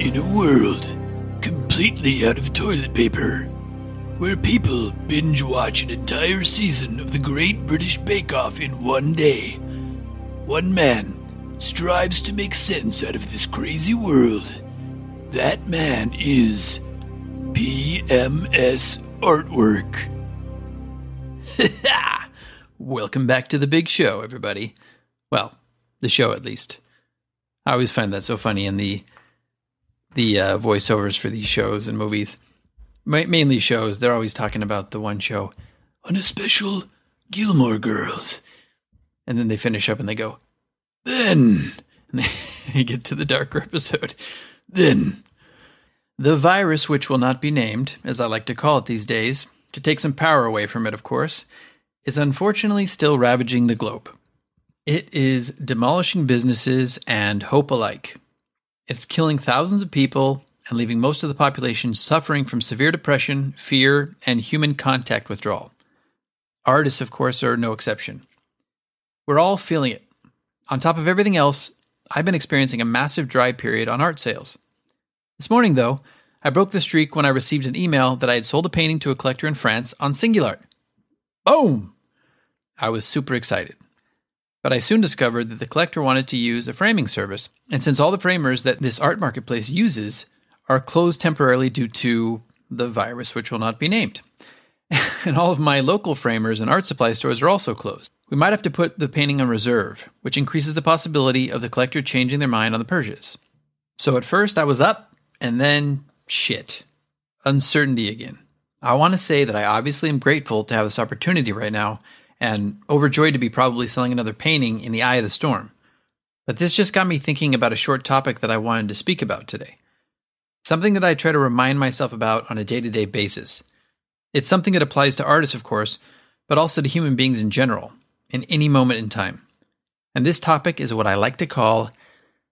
In a world completely out of toilet paper, where people binge watch an entire season of the Great British Bake Off in one day, one man strives to make sense out of this crazy world. That man is PMS Artwork. Welcome back to the big show, everybody. Well, the show at least. I always find that so funny in the the uh, voiceovers for these shows and movies, Ma- mainly shows. They're always talking about the one show On a special Gilmore Girls. and then they finish up and they go, Then, and they get to the darker episode. then, The virus, which will not be named, as I like to call it these days, to take some power away from it, of course, is unfortunately still ravaging the globe. It is demolishing businesses and hope alike. It's killing thousands of people and leaving most of the population suffering from severe depression, fear, and human contact withdrawal. Artists, of course, are no exception. We're all feeling it. On top of everything else, I've been experiencing a massive dry period on art sales. This morning, though, I broke the streak when I received an email that I had sold a painting to a collector in France on Singulart. Boom! I was super excited. But I soon discovered that the collector wanted to use a framing service, and since all the framers that this art marketplace uses are closed temporarily due to the virus which will not be named, and all of my local framers and art supply stores are also closed, we might have to put the painting on reserve, which increases the possibility of the collector changing their mind on the purchase. So at first I was up, and then shit. Uncertainty again. I want to say that I obviously am grateful to have this opportunity right now and overjoyed to be probably selling another painting in the eye of the storm. But this just got me thinking about a short topic that I wanted to speak about today. Something that I try to remind myself about on a day to day basis. It's something that applies to artists, of course, but also to human beings in general, in any moment in time. And this topic is what I like to call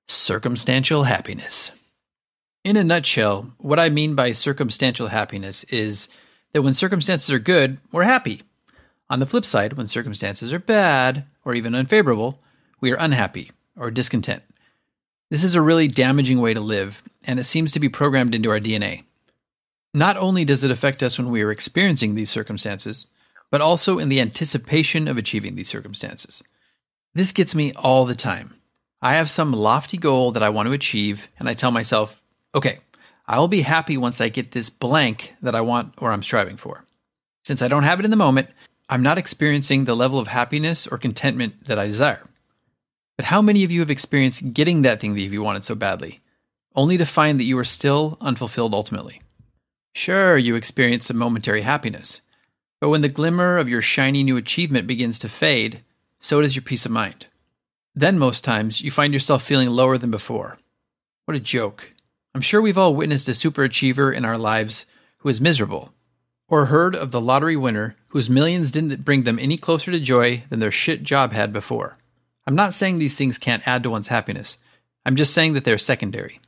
circumstantial happiness. In a nutshell, what I mean by circumstantial happiness is that when circumstances are good, we're happy. On the flip side, when circumstances are bad or even unfavorable, we are unhappy or discontent. This is a really damaging way to live, and it seems to be programmed into our DNA. Not only does it affect us when we are experiencing these circumstances, but also in the anticipation of achieving these circumstances. This gets me all the time. I have some lofty goal that I want to achieve, and I tell myself, okay, I will be happy once I get this blank that I want or I'm striving for. Since I don't have it in the moment, I'm not experiencing the level of happiness or contentment that I desire. But how many of you have experienced getting that thing that you wanted so badly, only to find that you are still unfulfilled ultimately? Sure, you experience some momentary happiness, but when the glimmer of your shiny new achievement begins to fade, so does your peace of mind. Then, most times, you find yourself feeling lower than before. What a joke. I'm sure we've all witnessed a superachiever in our lives who is miserable, or heard of the lottery winner whose millions didn't bring them any closer to joy than their shit job had before. I'm not saying these things can't add to one's happiness, I'm just saying that they're secondary.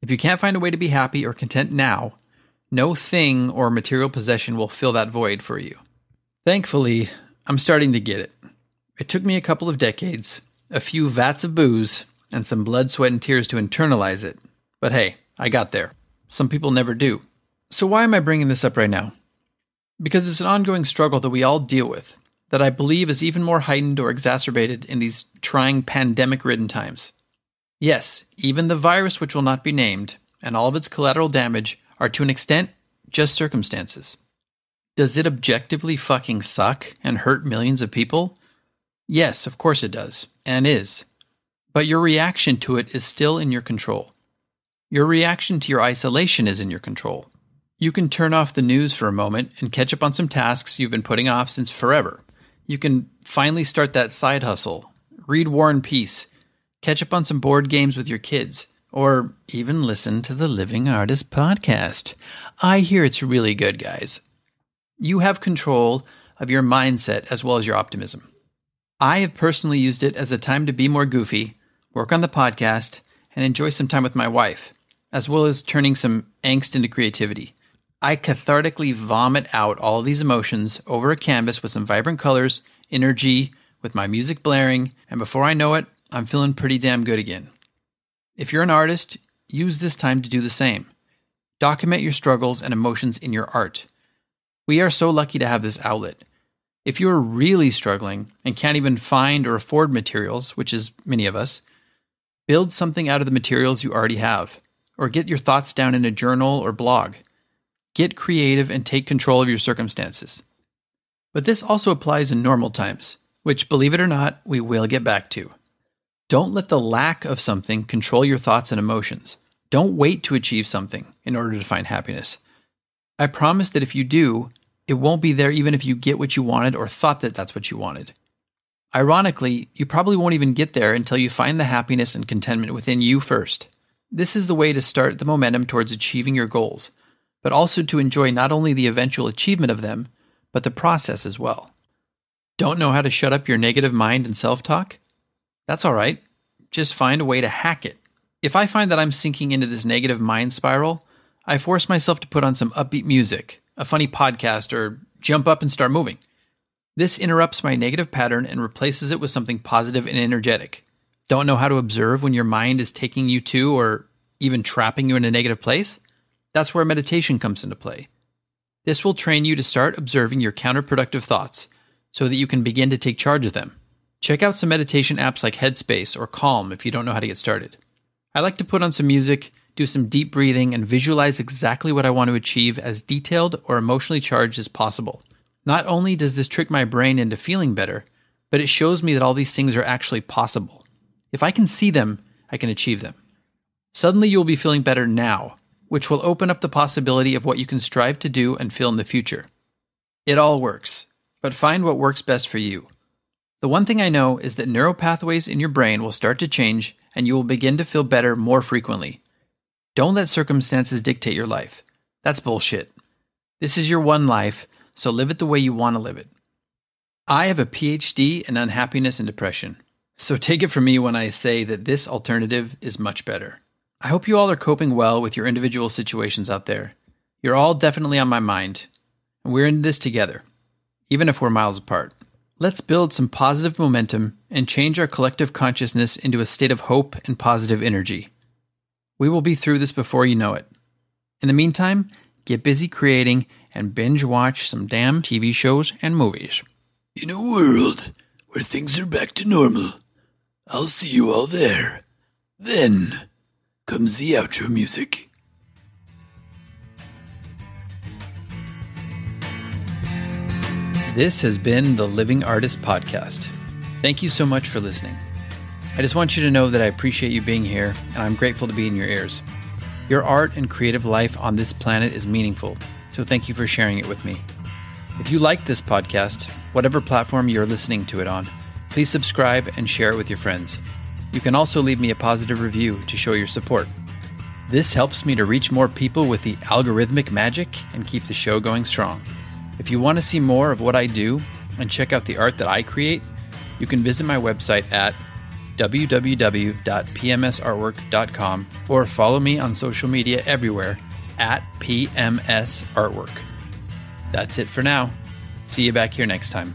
If you can't find a way to be happy or content now, no thing or material possession will fill that void for you. Thankfully, I'm starting to get it. It took me a couple of decades, a few vats of booze, and some blood, sweat, and tears to internalize it. But hey, I got there. Some people never do. So, why am I bringing this up right now? Because it's an ongoing struggle that we all deal with, that I believe is even more heightened or exacerbated in these trying pandemic ridden times. Yes, even the virus, which will not be named, and all of its collateral damage are to an extent just circumstances. Does it objectively fucking suck and hurt millions of people? Yes, of course it does, and is. But your reaction to it is still in your control. Your reaction to your isolation is in your control. You can turn off the news for a moment and catch up on some tasks you've been putting off since forever. You can finally start that side hustle, read War and Peace, catch up on some board games with your kids, or even listen to the Living Artist podcast. I hear it's really good, guys. You have control of your mindset as well as your optimism. I have personally used it as a time to be more goofy, work on the podcast, and enjoy some time with my wife, as well as turning some angst into creativity. I cathartically vomit out all these emotions over a canvas with some vibrant colors, energy, with my music blaring, and before I know it, I'm feeling pretty damn good again. If you're an artist, use this time to do the same. Document your struggles and emotions in your art. We are so lucky to have this outlet. If you are really struggling and can't even find or afford materials, which is many of us, build something out of the materials you already have, or get your thoughts down in a journal or blog. Get creative and take control of your circumstances. But this also applies in normal times, which, believe it or not, we will get back to. Don't let the lack of something control your thoughts and emotions. Don't wait to achieve something in order to find happiness. I promise that if you do, it won't be there even if you get what you wanted or thought that that's what you wanted. Ironically, you probably won't even get there until you find the happiness and contentment within you first. This is the way to start the momentum towards achieving your goals, but also to enjoy not only the eventual achievement of them, but the process as well. Don't know how to shut up your negative mind and self talk? That's all right. Just find a way to hack it. If I find that I'm sinking into this negative mind spiral, I force myself to put on some upbeat music, a funny podcast, or jump up and start moving. This interrupts my negative pattern and replaces it with something positive and energetic. Don't know how to observe when your mind is taking you to or even trapping you in a negative place? That's where meditation comes into play. This will train you to start observing your counterproductive thoughts so that you can begin to take charge of them. Check out some meditation apps like Headspace or Calm if you don't know how to get started. I like to put on some music, do some deep breathing, and visualize exactly what I want to achieve as detailed or emotionally charged as possible. Not only does this trick my brain into feeling better, but it shows me that all these things are actually possible. If I can see them, I can achieve them. Suddenly, you'll be feeling better now, which will open up the possibility of what you can strive to do and feel in the future. It all works, but find what works best for you. The one thing I know is that neural pathways in your brain will start to change and you will begin to feel better more frequently. Don't let circumstances dictate your life. That's bullshit. This is your one life, so live it the way you want to live it. I have a PhD in unhappiness and depression, so take it from me when I say that this alternative is much better. I hope you all are coping well with your individual situations out there. You're all definitely on my mind, and we're in this together, even if we're miles apart. Let's build some positive momentum and change our collective consciousness into a state of hope and positive energy. We will be through this before you know it. In the meantime, get busy creating and binge watch some damn TV shows and movies. In a world where things are back to normal, I'll see you all there. Then comes the outro music. This has been the Living Artist Podcast. Thank you so much for listening. I just want you to know that I appreciate you being here and I'm grateful to be in your ears. Your art and creative life on this planet is meaningful, so thank you for sharing it with me. If you like this podcast, whatever platform you're listening to it on, please subscribe and share it with your friends. You can also leave me a positive review to show your support. This helps me to reach more people with the algorithmic magic and keep the show going strong. If you want to see more of what I do and check out the art that I create, you can visit my website at www.pmsartwork.com or follow me on social media everywhere at PMS Artwork. That's it for now. See you back here next time.